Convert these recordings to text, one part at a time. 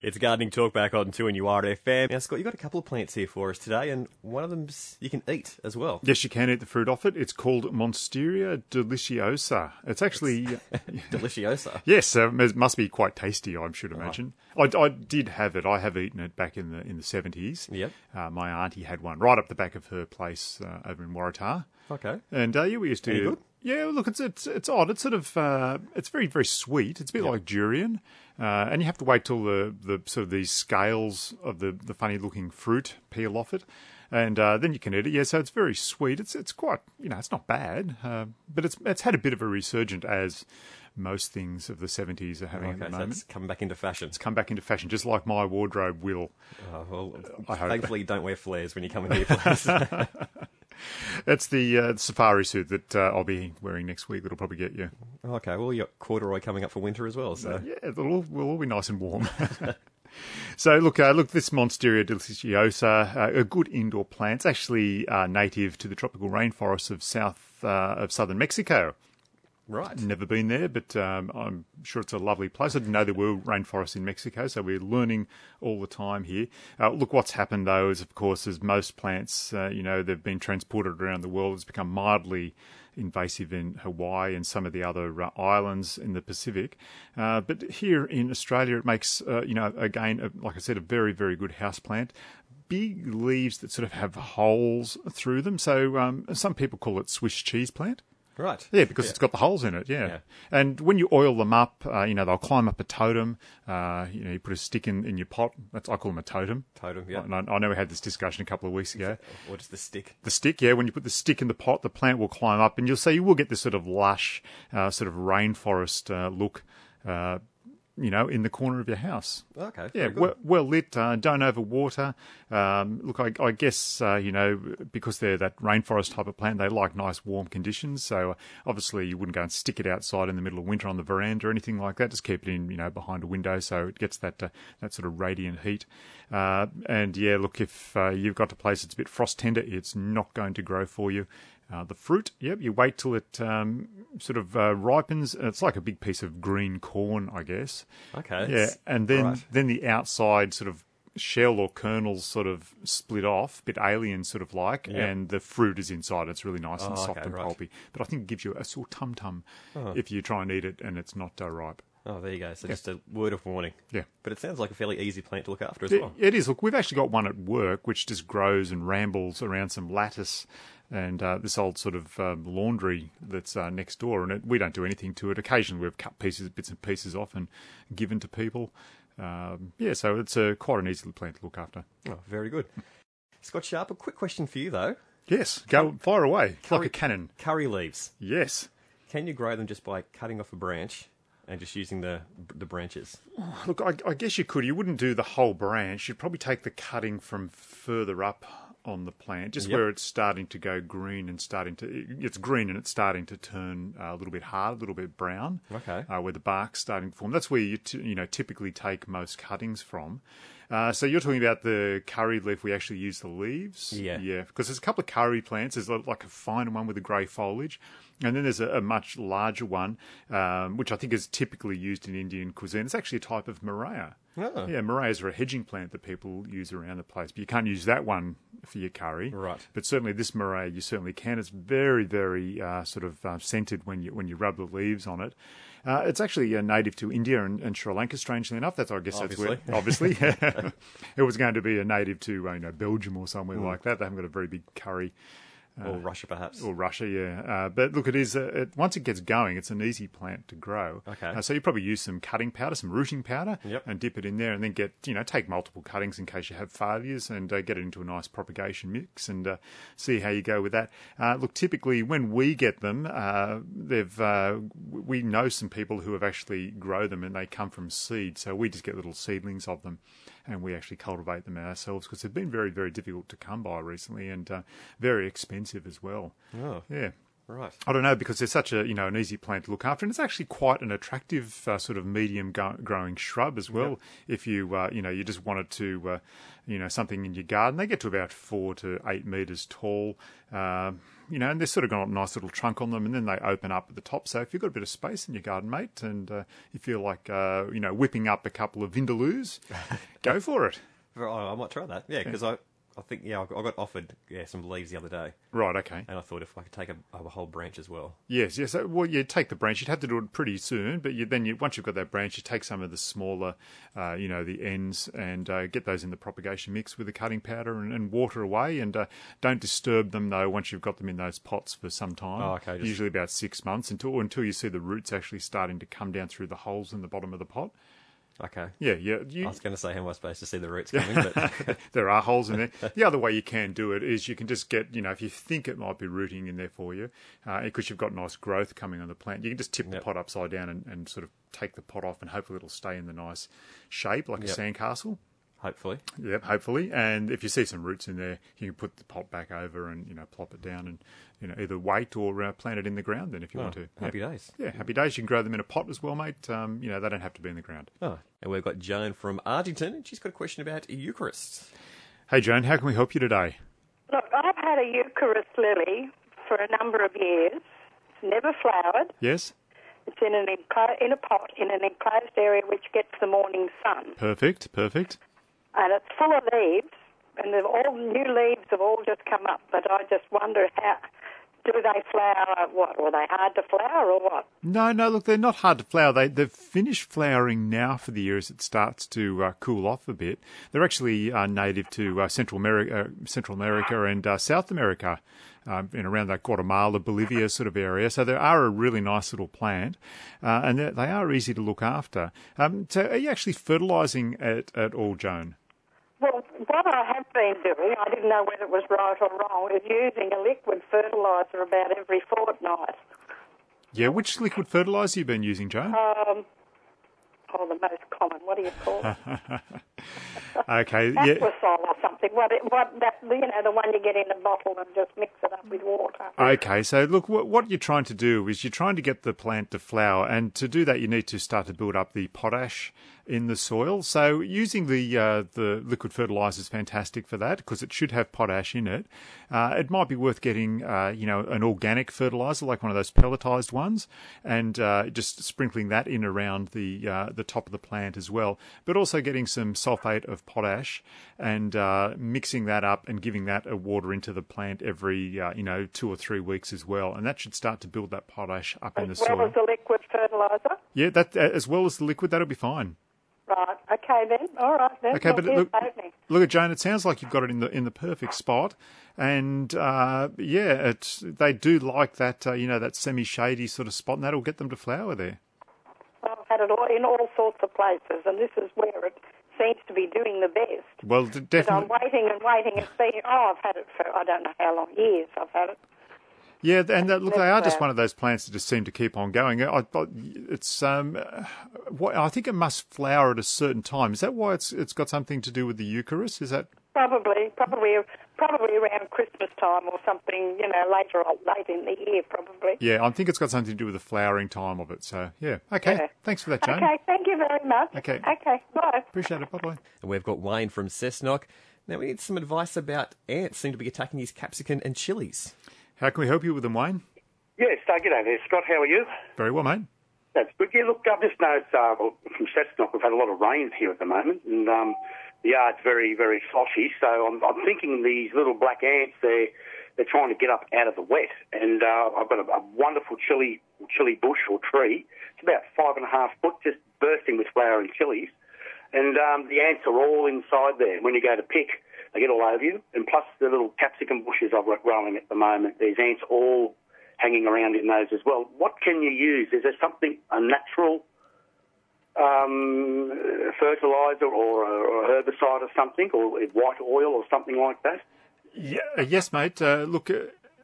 It's gardening talk back on 2NUR FM. Now, Scott, you've got a couple of plants here for us today, and one of them you can eat as well. Yes, you can eat the fruit off it. It's called Monstera deliciosa. It's actually. Deliciosa. yes, uh, it must be quite tasty, I should imagine. I, I did have it. I have eaten it back in the in the 70s. Yep. Uh, my auntie had one right up the back of her place uh, over in Waratah. Okay. And uh, yeah, we used to. Any good? Yeah, look, it's it's it's odd. It's sort of uh, it's very very sweet. It's a bit like durian, uh, and you have to wait till the, the sort of these scales of the, the funny looking fruit peel off it, and uh, then you can eat it. Yeah, so it's very sweet. It's it's quite you know it's not bad, uh, but it's it's had a bit of a resurgent as most things of the seventies are having at Okay, the so moment. it's coming back into fashion. It's come back into fashion, just like my wardrobe will. Oh, well, I hope. thankfully, you don't wear flares when you come in here, please. It's the uh, safari suit that uh, I'll be wearing next week. That'll probably get you. okay, well, you got corduroy coming up for winter as well, so. Yeah, it'll all, we'll all be nice and warm. so look, uh, look, this Monstera deliciosa, uh, a good indoor plant. It's actually uh, native to the tropical rainforests of south uh, of southern Mexico. Right. Never been there, but um, I'm sure it's a lovely place. I didn't know there were rainforests in Mexico, so we're learning all the time here. Uh, look, what's happened though is, of course, as most plants, uh, you know, they've been transported around the world. It's become mildly invasive in Hawaii and some of the other uh, islands in the Pacific. Uh, but here in Australia, it makes, uh, you know, again, uh, like I said, a very, very good house plant. Big leaves that sort of have holes through them. So um, some people call it Swiss cheese plant. Right. Yeah, because it's got the holes in it. Yeah. Yeah. and when you oil them up, uh, you know they'll climb up a totem. Uh, you know, you put a stick in, in your pot. That's I call them a totem. Totem, yeah. And I, I know we had this discussion a couple of weeks ago. Or just the stick. The stick, yeah, when you put the stick in the pot, the plant will climb up, and you'll see you will get this sort of lush, uh, sort of rainforest uh, look. You know, in the corner of your house. Okay. Yeah, well, well lit. Uh, don't overwater. Um, look, I, I guess uh, you know because they're that rainforest type of plant, they like nice warm conditions. So uh, obviously, you wouldn't go and stick it outside in the middle of winter on the veranda or anything like that. Just keep it in, you know, behind a window so it gets that uh, that sort of radiant heat. Uh, and yeah, look, if uh, you've got a place that's a bit frost tender, it's not going to grow for you. Uh, the fruit, yep, you wait till it um, sort of uh, ripens. It's like a big piece of green corn, I guess. Okay. Yeah, and then Right. then the outside sort of shell or kernels sort of split off, bit alien sort of like, Yeah. and the fruit is inside. It's really nice and Oh, soft okay, and right. pulpy. But I think it gives you a sore tum tum if you try and eat it and it's not uh, ripe. Oh, there you go. So just a word of warning. Yeah. But it sounds like a fairly easy plant to look after as It- well. it is. Look, we've actually got one at work which just grows and rambles around some lattice and uh, this old sort of um, laundry that's uh, next door, and it, we don't do anything to it. Occasionally, we've cut pieces, bits and pieces off and given to people. Um, yeah, so it's a quite an easy plant to look after. Oh, very good. Scott Sharp, a quick question for you though. Yes, go fire away Curry- like a cannon. Curry leaves. Yes. Can you grow them just by cutting off a branch and just using the the branches? Look, I, I guess you could. You wouldn't do the whole branch. You'd probably take the cutting from further up on the plant, just Yep. where it's starting to go green and starting to. It's green and it's starting to turn uh, a little bit hard, a little bit brown. Okay. Uh, where the bark's starting to form. That's where you t- you know typically take most cuttings from. Uh, so you're talking about the curry leaf. We actually use the leaves. Yeah. Yeah, because there's a couple of curry plants. There's like a finer one with the grey foliage, and then there's a, a much larger one, um, which I think is typically used in Indian cuisine. It's actually a type of Murraya. Oh. Yeah, Murrayas are a hedging plant that people use around the place, but you can't use that one for your curry. Right. But certainly this Murraya, you certainly can. It's very, very uh, sort of uh, scented when you when you rub the leaves on it. Uh, it's actually uh, native to India and, and Sri Lanka. Strangely enough, that's I guess that's where obviously it was going to be a native to uh, you know Belgium or somewhere like that. They haven't got a very big curry or Russia perhaps? or Russia, yeah. Uh, but look, it is uh, it, once it gets going, it's an easy plant to grow. Okay. Uh, so you probably use some cutting powder, some rooting powder, Yep. and dip it in there, and then get you know take multiple cuttings in case you have failures, and uh, get it into a nice propagation mix, and uh, see how you go with that. Uh, look, typically when we get them, uh, they've uh, we know some people who have actually grow them, and they come from seed, so we just get little seedlings of them. And we actually cultivate them ourselves because they've been very, very difficult to come by recently and uh, very expensive as well. Oh. Yeah. Right. I don't know because they're such a you know an easy plant to look after, and it's actually quite an attractive uh, sort of medium go- growing shrub as well. If you uh, you know you just wanted to uh, you know something in your garden, they get to about four to eight meters tall. Um, you know, and they've sort of got a nice little trunk on them, and then they open up at the top. So if you've got a bit of space in your garden, mate, and uh, you feel like uh, you know whipping up a couple of vindaloos, go for it. Oh, I might try that. Yeah, because I, I think yeah, I got- offered yeah some leaves the other day, Right. Okay. and I thought if I could take a, a whole branch as well. Yes, yes. Well, you take the branch. You'd have to do it pretty soon, but you, then you, once you've got that branch, you take some of the smaller, uh, you know, the ends, and uh, get those in the propagation mix with the cutting powder and, and water away. And uh, don't disturb them though once you've got them in those pots for some time. Oh, okay, just- Usually about six months until until you see the roots actually starting to come down through the holes in the bottom of the pot. Okay. Yeah, yeah. I was going to say how am I supposed to see the roots coming, but there are holes in there. The other way you can do it is you can just get, you know, if you think it might be rooting in there for you, uh, because you've got nice growth coming on the plant, you can just tip the pot upside down and, and sort of take the pot off, and hopefully it'll stay in the nice shape like Yep. a sandcastle. Hopefully. Yep, hopefully. And if you see some roots in there, you can put the pot back over and you know plop it down and you know either wait or uh, plant it in the ground. Then if you Oh, want to, happy yeah. days. Yeah, happy days. You can grow them in a pot as well, mate. Um, you know they don't have to be in the ground. Oh, and we've got Joan from Argenton, and she's got a question about Eucharis. Hey, Joan, how can we help you today? Look, I've had a Eucharis lily for a number of years. It's never flowered. Yes, It's in an enclo- in a pot in an enclosed area which gets the morning sun, perfect, perfect. And it's full of leaves. And all new leaves have all just come up. But I just wonder how do they flower? What are they hard to flower or what? No, no, look, they're not hard to flower. They, they've finished flowering now for the year as it starts to uh, cool off a bit. They're actually uh, native to uh, Central America, uh, Central America and uh, South America, um, in around that Guatemala, Bolivia sort of area. So they are a really nice little plant, uh, and they they are easy to look after. Um, so, are you actually fertilising at, at all, Joan? Well, what I have been doing, I didn't know whether it was right or wrong, is using a liquid fertiliser about every fortnight. Yeah, which liquid fertiliser you been using, Joan? Um, oh, the most common. What do you call it? okay, yeah. Aquasol or something. What? It, what? That you know, the one you get in a bottle and just mix it up with water. Okay, so look, what, what you're trying to do is you're trying to get the plant to flower, and to do that, you need to start to build up the potash in the soil. So using the uh, the liquid fertilizer is fantastic for that because it should have potash in it. Uh, it might be worth getting, uh, you know, an organic fertilizer like one of those pelletized ones, and uh, just sprinkling that in around the uh, the top of the plant as well. But also getting some sulfate of potash and uh, mixing that up and giving that a water into the plant every uh, you know two or three weeks as well, and that should start to build that potash up in the soil. As well as the liquid fertiliser. Yeah, that as well as the liquid, that'll be fine. Okay then. All right then. Okay, but look, look at Jane. It sounds like you've got it in the in the perfect spot, and uh, yeah, it's they do like that uh, you know that semi shady sort of spot, and that'll get them to flower there. I've had it all, in all sorts of places, and this is where it seems to be doing the best. Well, d- But I'm waiting and waiting and seeing. Oh, I've had it for I don't know how long years. I've had it. Yeah, and uh, look, they are just one of those plants that just seem to keep on going. I, I, it's um, uh, what I think it must flower at a certain time. Is that why it's it's got something to do with the Eucharist? Is that Probably, probably, probably around Christmas time or something. You know, later on, late in the year, probably. yeah? I think it's got something to do with the flowering time of it. So yeah, okay. Yeah. Thanks for that, Jane. Okay. Thank you very much. Okay. Okay. Bye. Appreciate it. Bye bye. And we've got Wayne from Cessnock. Now we need some advice about ants seem to be attacking his capsicum and chilies. How can we help you with them, Wayne? Yes, uh, g'day there, Scott. How are you? Very well, mate. That's good. Yeah, look, I've just noticed uh, from Cessnock we've had a lot of rain here at the moment, and um, the yard's very, very sloshy. So I'm, I'm thinking these little black ants, they're, they're trying to get up out of the wet. And uh, I've got a, a wonderful chili, chili bush or tree. It's about five and a half foot, just bursting with flowering chilies. And um, the ants are all inside there. When you go to pick, they get all over you. And plus the little capsicum bushes I've got growing at the moment, there's ants all hanging around in those as well. What can you use? Is there something, a natural um, fertilizer or a, or a herbicide or something, or white oil or something like that? Yeah, uh, yes, mate. Uh, look, uh,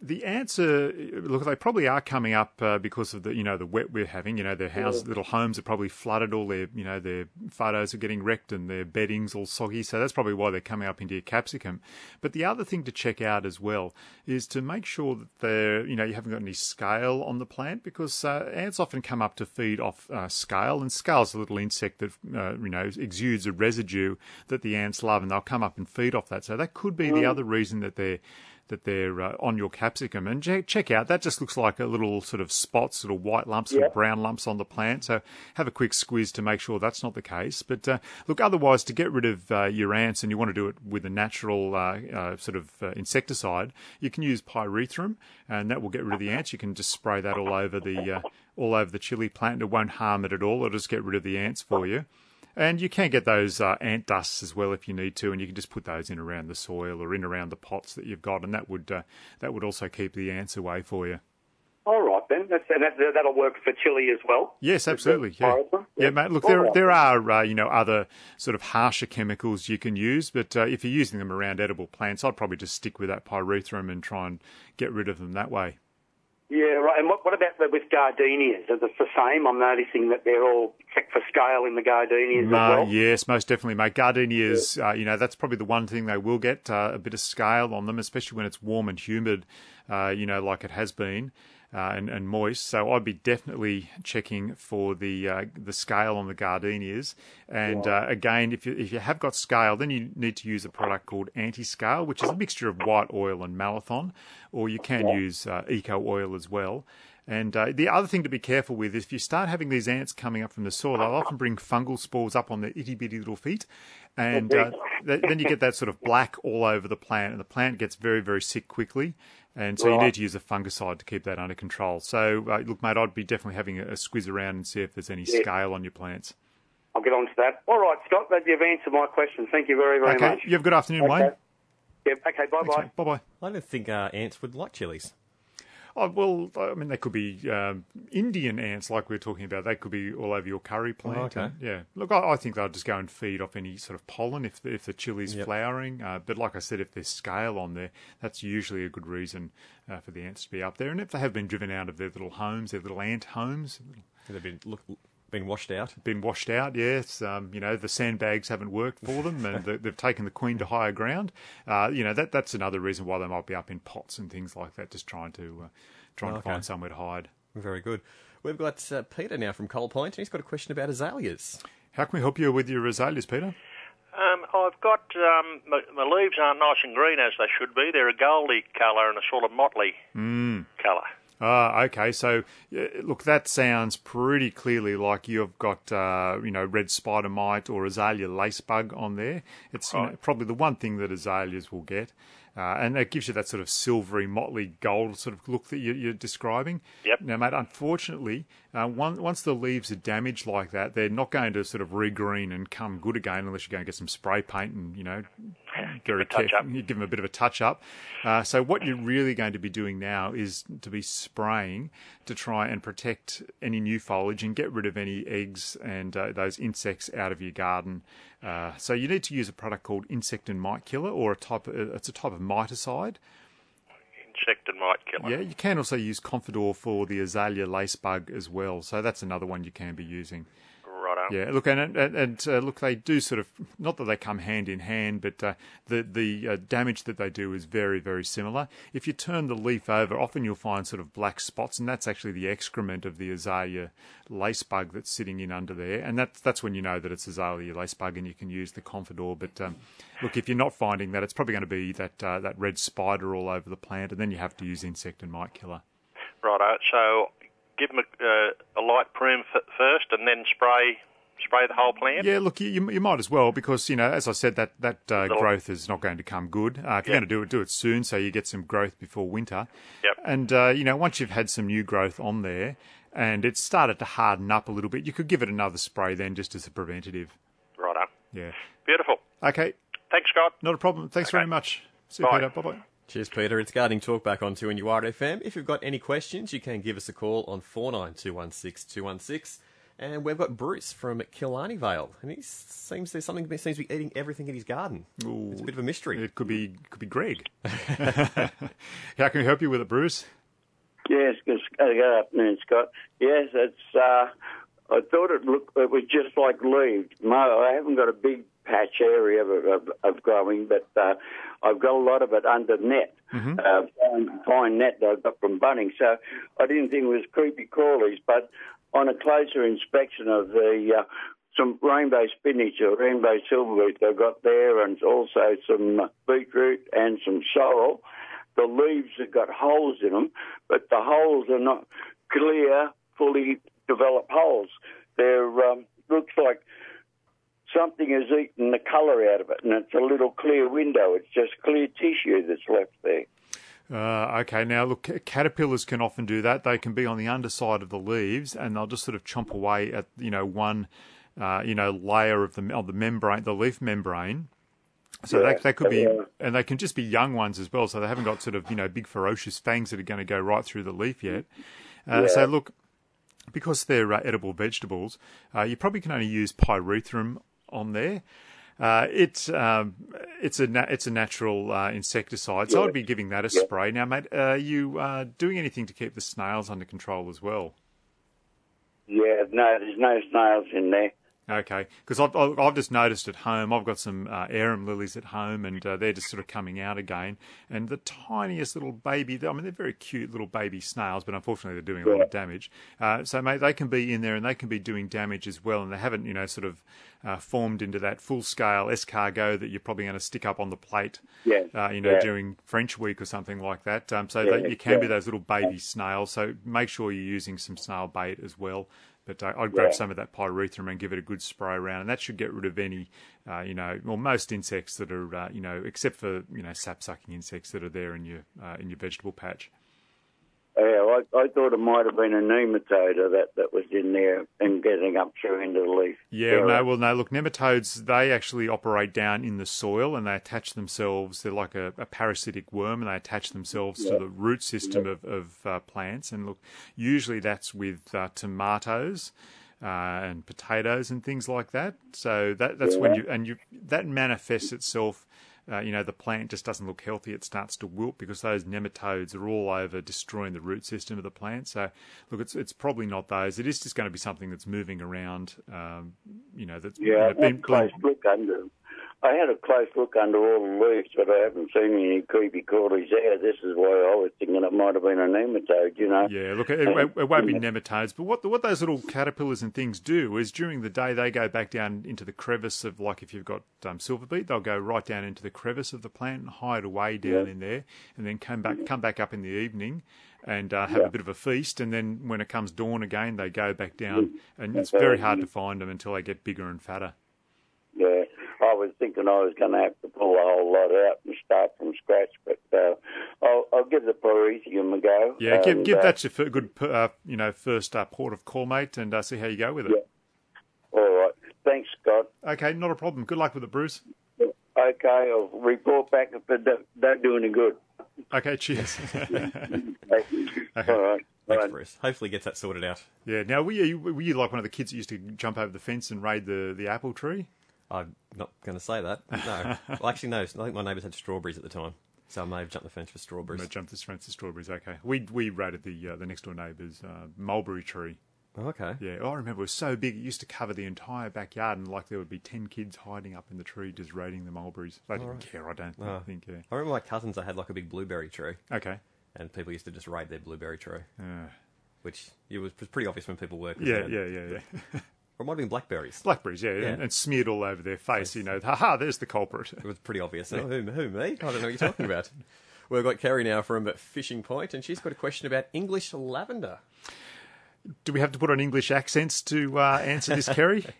The answer, look, they probably are coming up uh, because of the, you know, the wet we're having. You know, their house, little homes are probably flooded. All their, you know, their photos are getting wrecked and their bedding's all soggy. So that's probably why they're coming up into your capsicum. But the other thing to check out as well is to make sure that they're, you know, you haven't got any scale on the plant because uh, ants often come up to feed off uh, scale, and scale's a little insect that, uh, you know, exudes a residue that the ants love, and they'll come up and feed off that. So that could be the other reason that they're that they're uh, on your capsicum. And check out, that just looks like a little sort of spots, little white lumps or brown lumps on the plant. So have a quick squeeze to make sure that's not the case. But uh, look, otherwise, to get rid of uh, your ants, and you want to do it with a natural uh, uh, sort of uh, insecticide, you can use pyrethrum, and that will get rid of the ants. You can just spray that all over the uh, all over the chili plant. It won't harm it at all. It'll just get rid of the ants for you. And you can get those uh, ant dusts as well if you need to, and you can just put those in around the soil or in around the pots that you've got, and that would uh, that would also keep the ants away for you. All right then, That's, and that, that'll work for chili as well. Yes, absolutely. Yeah, Pyrethrum? yeah, mate. Look, All there right. there are uh, you know other sort of harsher chemicals you can use, but uh, if you're using them around edible plants, I'd probably just stick with that pyrethrum and try and get rid of them that way. Yeah, right. And what, what about the, with gardenias? Is it the same? I'm noticing that they're all checked for scale in the gardenias as Uh, well. yes, most definitely, mate. Gardenias, uh, you know, that's probably the one thing they will get uh, a bit of scale on them, especially when it's warm and humid, uh, you know, like it has been. Uh, and, and moist, so I'd be definitely checking for the uh, the scale on the gardenias. And uh, again, if you if you have got scale, then you need to use a product called anti-scale, which is a mixture of white oil and malathion, or you can use uh, eco oil as well. And uh, the other thing to be careful with is if you start having these ants coming up from the soil, they'll often bring fungal spores up on their itty bitty little feet, and uh, th- then you get that sort of black all over the plant, and the plant gets very very sick quickly. And so you need to use a fungicide to keep that under control. So uh, look, mate, I'd be definitely having a, a squiz around and see if there's any Yeah. scale on your plants. I'll get on to that. All right, Scott, that you've answered my question. Thank you very, very okay, much. you have a good afternoon, Wayne. Yeah, Okay. Bye bye. Bye bye. I don't think uh, ants would like chilies. Oh, well, I mean, they could be um, Indian ants, like we are talking about. They could be all over your curry plant. Oh, okay. And, yeah. Look, I, I think they'll just go and feed off any sort of pollen if the, if the chili's Yep. flowering. Uh, but like I said, if there's scale on there, that's usually a good reason uh, for the ants to be up there. And if they have been driven out of their little homes, their little ant homes, They've been look, been washed out. been washed out. Yes, um, you know the sandbags haven't worked for them, and they- they've taken the queen to higher ground. Uh, you know that that's another reason why they might be up in pots and things like that, just trying to uh, trying Okay. to find somewhere to hide. Very good. We've got uh, Peter now from Coal Point, and he's got a question about azaleas. How can we help you with your azaleas, Peter? Um, I've got um, my, my leaves aren't nice and green as they should be. They're a goldy colour and a sort of motley colour. Ah, okay. So, look, that sounds pretty clearly like you've got, uh, you know, red spider mite or azalea lacebug on there. It's you know, probably the one thing that azaleas will get. Uh, and it gives you that sort of silvery, motley gold sort of look that you, you're describing. Yep. Now, mate, unfortunately, uh, one, once the leaves are damaged like that, they're not going to sort of regreen and come good again unless you're going to get some spray paint and, you know, very a touch careful. up. You give them a bit of a touch up. Uh, so what you're really going to be doing now is to be spraying to try and protect any new foliage and get rid of any eggs and uh, those insects out of your garden. Uh, so you need to use a product called insect and mite killer, or a type. Of, it's a type of miticide. Insect and mite killer. Yeah, you can also use Confidor for the azalea lacebug as well. So that's another one you can be using. Yeah, look, and and, and uh, look, they do sort of not that they come hand in hand, but uh, the the uh, damage that they do is very very similar. If you turn the leaf over, often you'll find sort of black spots, and that's actually the excrement of the azalea lacebug that's sitting in under there, and that's that's when you know that it's azalea lacebug, and you can use the Confidor. But um, look, if you're not finding that, it's probably going to be that uh, that red spider all over the plant, and then you have to use insect and mite killer. Righto. So give them a, uh, a light prune f- first, and then spray spray the whole plant. Yeah, look, you, you you might as well because you know, as I said, that that uh, growth is not going to come good. Uh, if you're Yeah. going to do it, do it soon so you get some growth before winter. Yep. And uh, you know, once you've had some new growth on there and it's started to harden up a little bit, you could give it another spray then, just as a preventative. Righto. Yeah. Beautiful. Okay, Thanks, Scott. not a problem. Thanks Okay. very much. See you, Bye. Peter. Bye bye. Cheers, Peter. It's Gardening Talk back on 2NUR FM. If you've got any questions, you can give us a call on 49216216. And we've got Bruce from Killarney Vale, and he seems there's something seems to be eating everything in his garden. Ooh. It's a bit of a mystery. It could be could be Greg. How can we help you with it, Bruce? Yes, good, uh, good afternoon, Scott. Yes, it's. Uh, I thought it looked. It was just like leaves. No, I haven't got a big patch area of, of, of growing, but uh, I've got a lot of it under net, Mm-hmm. uh, fine, fine net that I got from Bunnings. So I didn't think it was creepy crawlies, but on a closer inspection of the uh, some rainbow spinach or rainbow silverbeet I got there, and also some uh, beetroot and some sorrel. The leaves have got holes in them, but the holes are not clear, fully developed holes. They're um, looks like something has eaten the colour out of it, and it's a little clear window. It's just clear tissue that's left there. Uh, okay, now look, caterpillars can often do that. They can be on the underside of the leaves, and they'll just sort of chomp away at you know one, uh, you know, layer of the of the membrane, the leaf membrane. So Yeah, that, that could be, yeah. and they can just be young ones as well. So they haven't got sort of you know big ferocious fangs that are going to go right through the leaf yet. Uh, So look, because they're uh, edible vegetables, uh, you probably can only use pyrethrum on there. Uh, it's um, it's a na- it's a natural uh, insecticide, so Yeah. I'd be giving that a Yeah. spray. Now, mate, are you uh, doing anything to keep the snails under control as well? Yeah, no, there's no snails in there. Okay, because I've, I've I've just noticed at home, I've got some uh, arum lilies at home, and uh, they're just sort of coming out again. And the tiniest little baby, I mean, they're very cute little baby snails, but unfortunately they're doing a lot of damage. Uh, so, mate, they can be in there and they can be doing damage as well, and they haven't, you know, sort of uh, formed into that full scale escargot that you're probably going to stick up on the plate, Yeah, uh, you know, yeah. during French week or something like that. Um, so Yeah, they, you can be those little baby snails. So make sure you're using some snail bait as well. But uh, I'd grab Yeah. some of that pyrethrum and give it a good spray around, and that should get rid of any, uh, you know, well, most insects that are, uh, you know, except for you know sap-sucking insects that are there in your uh, in your vegetable patch. Yeah, I, I thought it might have been a nematode that, that was in there and getting up through into the leaf. Yeah, no, well, no. Look, nematodes they actually operate down in the soil and they attach themselves. They're like a, a parasitic worm, and they attach themselves to the root system of, of uh, plants. And look, usually that's with uh, tomatoes. Uh, and potatoes and things like that. So that that's when you and you that manifests itself. Uh, you know, the plant just doesn't look healthy. It starts to wilt because those nematodes are all over destroying the root system of the plant. So, look, it's it's probably not those. It is just going to be something that's moving around. Um, you know, that's you Yeah, know, I been, under them. I had a close look under all the leaves, but I haven't seen any creepy crawlies there. This is why I was thinking it might have been a nematode, you know. Yeah, look, it, it, it won't be nematodes, but what what those little caterpillars and things do is during the day they go back down into the crevice of, like if you've got um, silver beet, they'll go right down into the crevice of the plant and hide away down in there, and then come back come back up in the evening and uh, have a bit of a feast, and then when it comes dawn again, they go back down, and it's very hard to find them until they get bigger and fatter. Yeah, I was thinking I was going to have to pull a whole lot out and start from scratch, but uh, I'll, I'll give the pyrethrum a go. Yeah, give and, give uh, that your fir- good uh, you know first uh, port of call, mate, and uh, see how you go with it. All right. Thanks, Scott. Okay, not a problem. Good luck with it, Bruce. Okay, I'll report back if it don't, don't any good. Okay, cheers. Thank you. All right. Thanks, Bye. Bruce. Hopefully, gets that sorted out. Yeah. Now, were you were you like one of the kids that used to jump over the fence and raid the, the apple tree? I'm not going to say that. No. well, actually, no. I think my neighbours had strawberries at the time, so I may have jumped the fence for strawberries. I jumped the fence of strawberries. Okay. We we raided the uh, the next door neighbour's uh, mulberry tree. Oh, okay. Yeah. I remember it was so big it used to cover the entire backyard, and like there would be ten kids hiding up in the tree just raiding the mulberries. They didn't care. I don't Oh. think. Yeah. I remember my cousins. They had like a big blueberry tree, Okay. and people used to just raid their blueberry tree, Uh, which it was pretty obvious when people were. yeah, had- yeah, yeah, yeah. Or it might have been blackberries. Blackberries, yeah, Yeah. And, and smeared all over their face. You know, haha, there's the culprit. It was pretty obvious. Oh, who, who, me? I don't know what you're talking about. We've got Kerry now from Fishing Point, and she's got a question about English lavender. Do we have to put on English accents to uh, answer this, Kerry?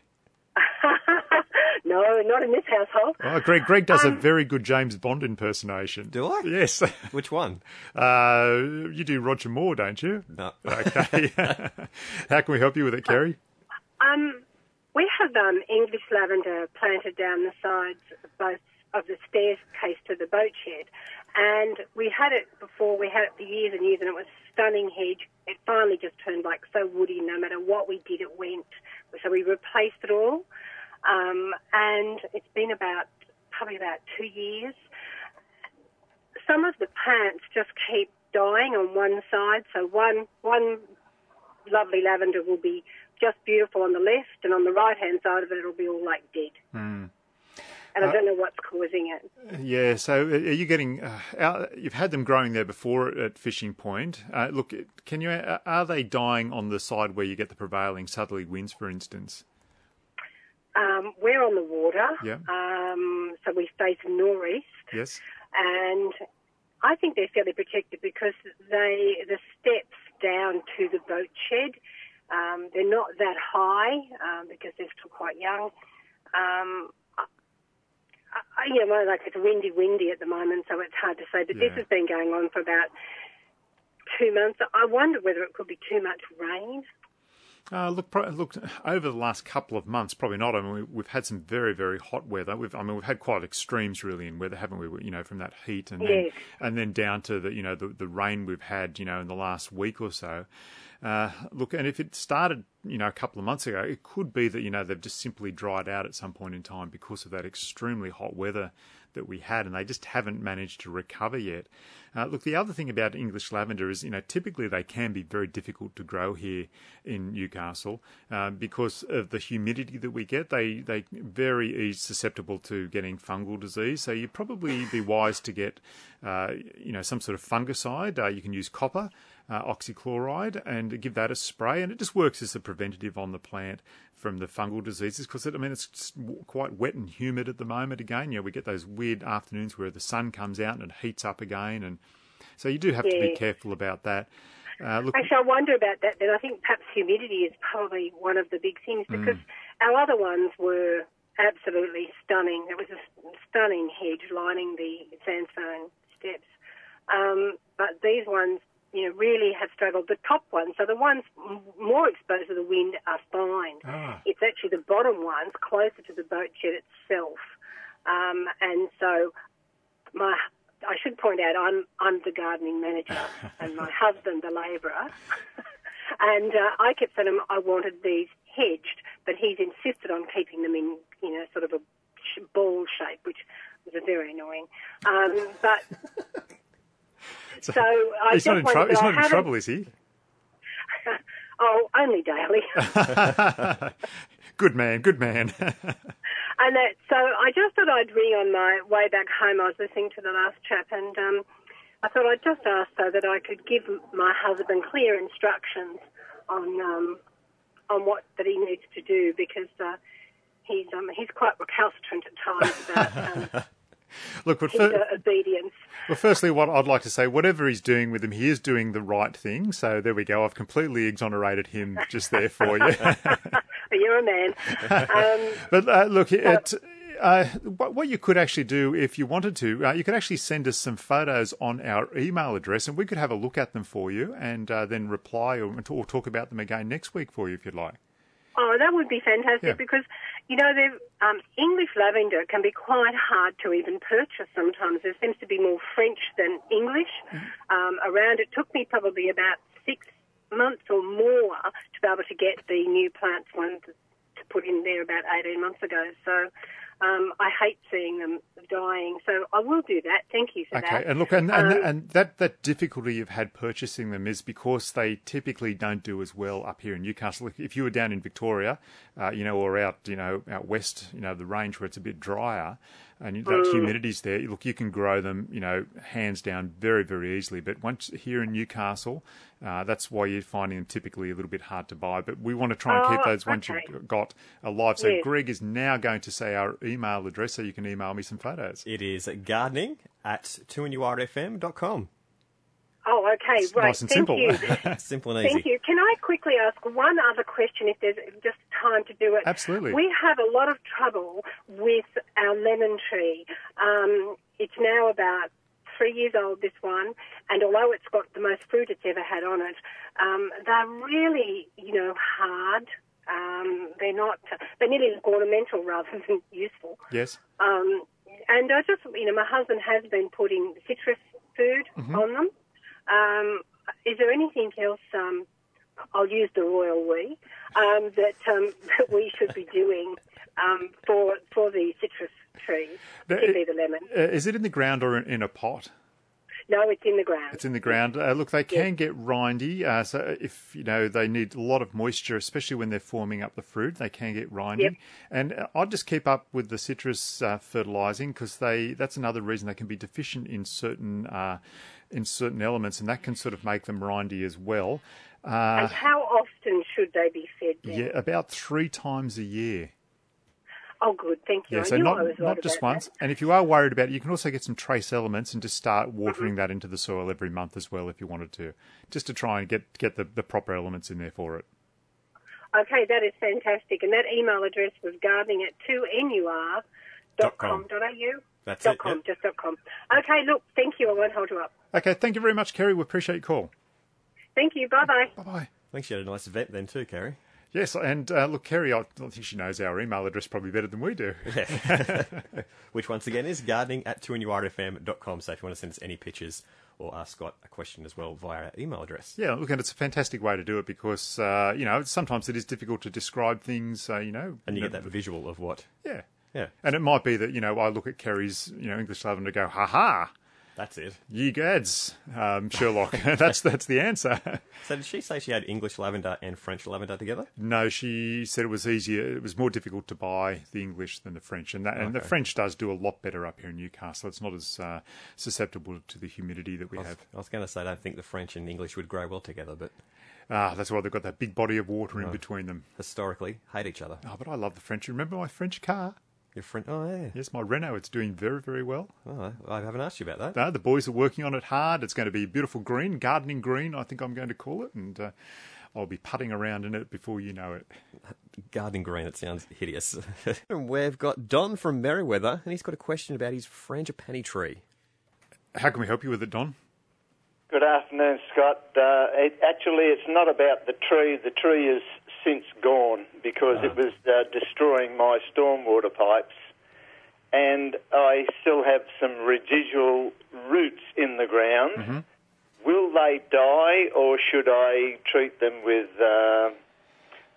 No, not in this household. Oh, Greg, Greg does a very good James Bond impersonation. Do I? Yes. Which one? Uh, you do Roger Moore, don't you? No. Okay. How can we help you with it, Kerry? Um, we have um, English lavender planted down the sides of both of the staircase to the boat shed, and we had it before. We had it for years and years, and it was a stunning hedge. It finally just turned like so woody. No matter what we did, it went. so we replaced it all. Um, and it's been about probably about two years. Some of the plants just keep dying on one side. So one one lovely lavender will be just beautiful on the left, and on the right hand side of it, it'll be all like dead. Hmm. And I Uh, don't know what's causing it. Yeah, so are you getting? Uh, out- you've had them growing there before at Fishing Point. Uh, look, can you? uh, Are they dying on the side where you get the prevailing southerly winds, for instance? Um, we're on the water, Yeah. um, so we face northeast, Yes. and I think they're fairly protected because they the steps down to the boat shed. Um, they're not that high um, because they're still quite young. Um, I, I, you know, like it's windy, windy at the moment, so it's hard to say. But this has been going on for about two months. I wonder whether it could be too much rain. Uh, look, pro- look. Over the last couple of months, probably not. I mean, we, we've had some very, very hot weather. We've, I mean, we've had quite extremes really in weather, haven't we? You know, from that heat and then, Yes. and then down to the, you know, the, the rain we've had, you know, in the last week or so. Uh, look, and if it started, you know, a couple of months ago, it could be that you know they've just simply dried out at some point in time because of that extremely hot weather that we had, and they just haven't managed to recover yet. Uh, look, the other thing about English lavender is, you know, typically they can be very difficult to grow here in Newcastle uh, because of the humidity that we get. They they very susceptible to getting fungal disease. So you'd probably be wise to get, uh, you know, some sort of fungicide. Uh, you can use copper. Uh, oxychloride and give that a spray, and it just works as a preventative on the plant from the fungal diseases. Because I mean, it's quite wet and humid at the moment. Again, you know, we get those weird afternoons where the sun comes out and it heats up again, and so you do have to be careful about that. Uh, look, Actually, I wonder about that. Then I think perhaps humidity is probably one of the big things Mm. because our other ones were absolutely stunning. It was a stunning hedge lining the sandstone steps, um, but these ones, you know, really have struggled. The top ones, so the ones more exposed to the wind, are fine. Ah. It's actually the bottom ones closer to the boat shed itself, um, and so my I should point out I'm I'm the gardening manager and my husband the labourer, and uh, I kept telling him I wanted these hedged, but he's insisted on keeping them in you know sort of a ball shape, which was very annoying. Um, but so, I he's not in, wondered, he's not in trouble, is he? Oh, only daily. good man, good man. And that, so I just thought I'd ring on my way back home. I was listening to the last chap, and um, I thought I'd just ask so that I could give my husband clear instructions on um, on what that he needs to do because uh, he's um, he's quite recalcitrant at times about um, Look, but fir- obedience. Well, firstly, what I'd like to say, whatever he's doing with him, he is doing the right thing. So there we go. I've completely exonerated him just there for you. You're a man. Um, but uh, look, it, uh, what, what you could actually do if you wanted to, uh, you could actually send us some photos on our email address, and we could have a look at them for you, and uh, then reply or, or talk about them again next week for you if you'd like. Oh, that would be fantastic Yeah. because, you know, the um, English lavender can be quite hard to even purchase sometimes. There seems to be more French than English um, around. It took me probably about six months or more to be able to get the new plants one to, to put in there about 18 months ago. So um, I hate seeing them dying. So I will do that. Thank you for Okay, that. and look, and, and, Um, and that, that difficulty you've had purchasing them is because they typically don't do as well up here in Newcastle. If- If you were down in Victoria, uh, you know, or out, you know, out west, you know, the range where it's a bit drier, and that Mm. humidity's there, look, you can grow them, you know, hands down very, very easily. But once here in Newcastle, uh, that's why you're finding them typically a little bit hard to buy. But we want to try and keep Oh, those once okay. you've got alive. So Yes. Greg is now going to say our email address so you can email me some photos. It is gardening at 2NURFM.com. oh, okay. Right. nice and Thank simple. you. Simple and easy. Thank you. Can I quickly ask one other question if there's just time to do it? Absolutely. We have a lot of trouble with our lemon tree. Um, it's now about three years old, this one, and although it's got the most fruit it's ever had on it, um, they're really, you know, hard. Um, they're not, they nearly look ornamental rather than useful. Yes. Um, and I just, you know, my husband has been putting citrus food Mm-hmm. on them. Um, is there anything else um, I'll use the royal we, um, that, um, that we should be doing um, for for the citrus trees, particularly the lemon. Uh, is it in the ground or in, a pot? No, it's in the ground. It's in the ground. Uh, look, they can get rindy. Uh, so if you know they need a lot of moisture, especially when they're forming up the fruit, they can get rindy. Yep. And uh, I'd just keep up with the citrus uh, fertilizing because they that's another reason they can be deficient in certain uh, in certain elements, and that can sort of make them rindy as well. Uh, and how often should they be fed? Then? yeah, about three times a year. Oh, good. Thank you. Yeah, so not not just once. that. And if you are worried about it, you can also get some trace elements and just start Mm-hmm. watering that into the soil every month as well if you wanted to, just to try and get get the, the proper elements in there for it. Okay, that is fantastic. And that email address was gardening at 2nur.com.au. Dot. That's dot it, com, yep. just dot com. Okay, look, thank you. I won't hold you up. Okay, thank you very much, Kerry. We appreciate your call. Thank you. Bye bye. Bye bye. Thanks, you had a nice vet then too, Kerry. Yes, and uh, look, Kerry, I I think she knows our email address probably better than we do. Which once again is gardening at 2nurfm.com. So if you want to send us any pictures or ask Scott a question as well via our email address. Yeah, look, and it's a fantastic way to do it because uh, you know sometimes it is difficult to describe things. Uh, you know, And you get that visual of what. Yeah, Yeah, and it might be that you know I look at Kerry's you know English lavender and go, ha ha, that's it. ye gads, um, Sherlock. that's that's the answer. So did she say she had English lavender and French lavender together? No, she said it was easier. It was more difficult to buy the English than the French, and that and the French does do a lot better up here in Newcastle. It's not as uh, susceptible to the humidity that we I was, have. I was going to say I don't think the French and English would grow well together, but Ah, that's why they've got that big body of water in between them. historically hate each other. Oh, but I love the French. Remember my French car? Your friend, oh yeah. Yes, my Renault. It's doing very, very well. Oh, I haven't asked you about that. No, the boys are working on it hard. It's going to be beautiful green, gardening green. I think I'm going to call it, and uh, I'll be putting around in it before you know it. Gardening green, it sounds hideous. and we've got Don from Merewether, and he's got a question about his frangipani tree. How can we help you with it, Don? Good afternoon, Scott. Uh, it, actually, it's not about the tree. The tree is since gone because it was uh, destroying my stormwater pipes, and I still have some residual roots in the ground. Will they die, or should I treat them with uh,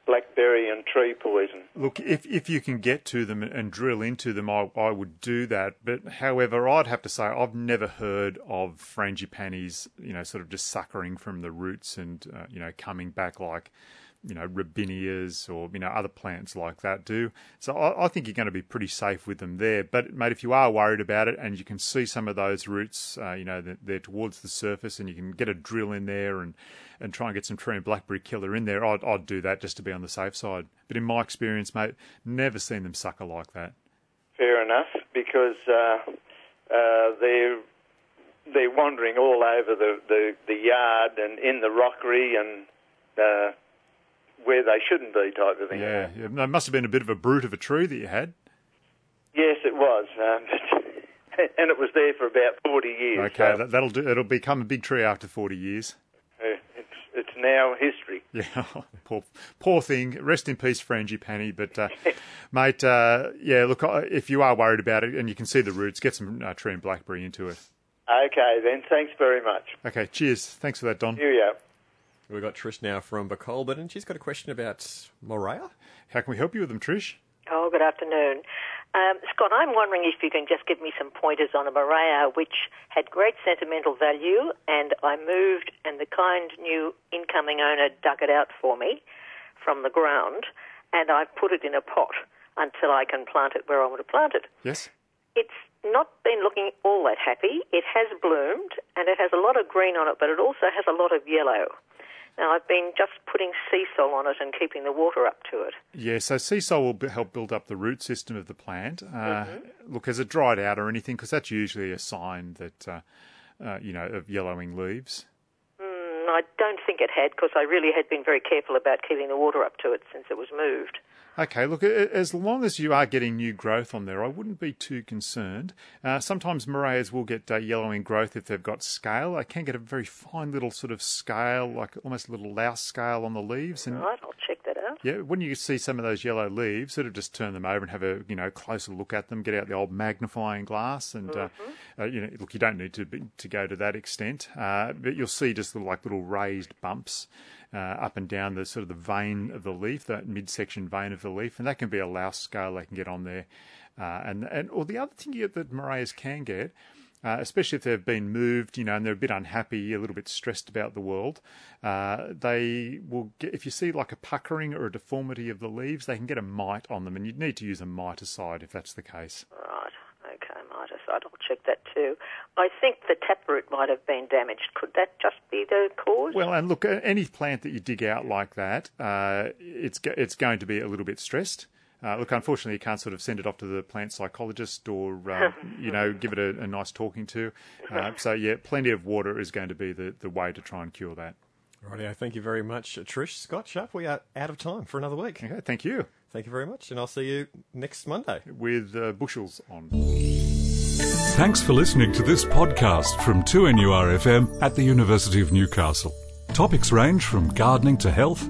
blackberry and tree poison? Look, if if you can get to them and drill into them, I, I would do that. But however, I'd have to say I've never heard of frangipanis, you know, sort of just suckering from the roots and uh, you know coming back like you know robinias or you know other plants like that do. So I, I think you're going to be pretty safe with them there. But mate, if you are worried about it and you can see some of those roots, uh, you know, they're, they're towards the surface, and you can get a drill in there and and try and get some tree and blackberry killer in there, I'd, I'd do that just to be on the safe side. But in my experience, mate, never seen them sucker like that. Fair enough, because uh, uh, they're they're wandering all over the, the, the yard and in the rockery and uh, where they shouldn't be, type of thing. Yeah, yeah, that must have been a bit of a brute of a tree that you had. Yes, it was, um, and it was there for about forty years. Okay, so, that, that'll do. It'll become a big tree after forty years. uh, it's it's now history. Yeah, poor, poor thing. Rest in peace, Frangipani. But, uh, mate, uh, yeah, look, uh, if you are worried about it and you can see the roots, get some uh, tree and blackberry into it. Okay, then. Thanks very much. Okay, cheers. Thanks for that, Don. Here we are. We've got Trish now from Bacolbert, and she's got a question about Murraya. How can we help you with them, Trish? Oh, good afternoon. Um, Scott, I'm wondering if you can just give me some pointers on a Murraya which had great sentimental value, and I moved, and the kind new incoming owner dug it out for me from the ground, and I put it in a pot until I can plant it where I want to plant it. Yes? It's not been looking all that happy. It has bloomed, and it has a lot of green on it, but it also has a lot of yellow. Now, I've been just putting sea salt on it and keeping the water up to it. Yeah, so Seasol will b- help build up the root system of the plant. Uh, Look, has it dried out or anything? Because that's usually a sign that, uh, uh, you know, of yellowing leaves. Mm, I don't think it had because I really had been very careful about keeping the water up to it since it was moved. Okay, look, as long as you are getting new growth on there, I wouldn't be too concerned. Uh, sometimes Murrayas will get uh, yellowing growth if they've got scale. They can get a very fine little sort of scale, like almost a little louse scale on the leaves. And Right, I'll check that Yeah, when you see some of those yellow leaves, sort of just turn them over and have a you know closer look at them. Get out the old magnifying glass, and uh, uh, you know, look, you don't need to be, to go to that extent, uh, but you'll see just little, like little raised bumps. Uh, up and down the sort of the vein of the leaf, that midsection vein of the leaf, and that can be a louse scale they can get on there. Uh, and and or the other thing you, that Murrayas can get uh, especially if they've been moved, you know, and they're a bit unhappy, a little bit stressed about the world. Uh, they will get, if you see like a puckering or a deformity of the leaves, they can get a mite on them, and you'd need to use a miticide if that's the case. Right. Okay, miticide. I'll check that too. I think the taproot might have been damaged. Could that just be the cause? Well, and look, any plant that you dig out like that, uh, it's it's going to be a little bit stressed. Uh, look, unfortunately, you can't sort of send it off to the plant psychologist or, uh, you know, give it a, a nice talking to. Uh, so, yeah, plenty of water is going to be the, the way to try and cure that. Rightio, thank you very much, Trish. Scott Sharp, we are out of time for another week. Okay, thank you. Thank you very much, and I'll see you next Monday. With uh, bushels on. Thanks for listening to this podcast from 2NURFM at the University of Newcastle. Topics range from gardening to health,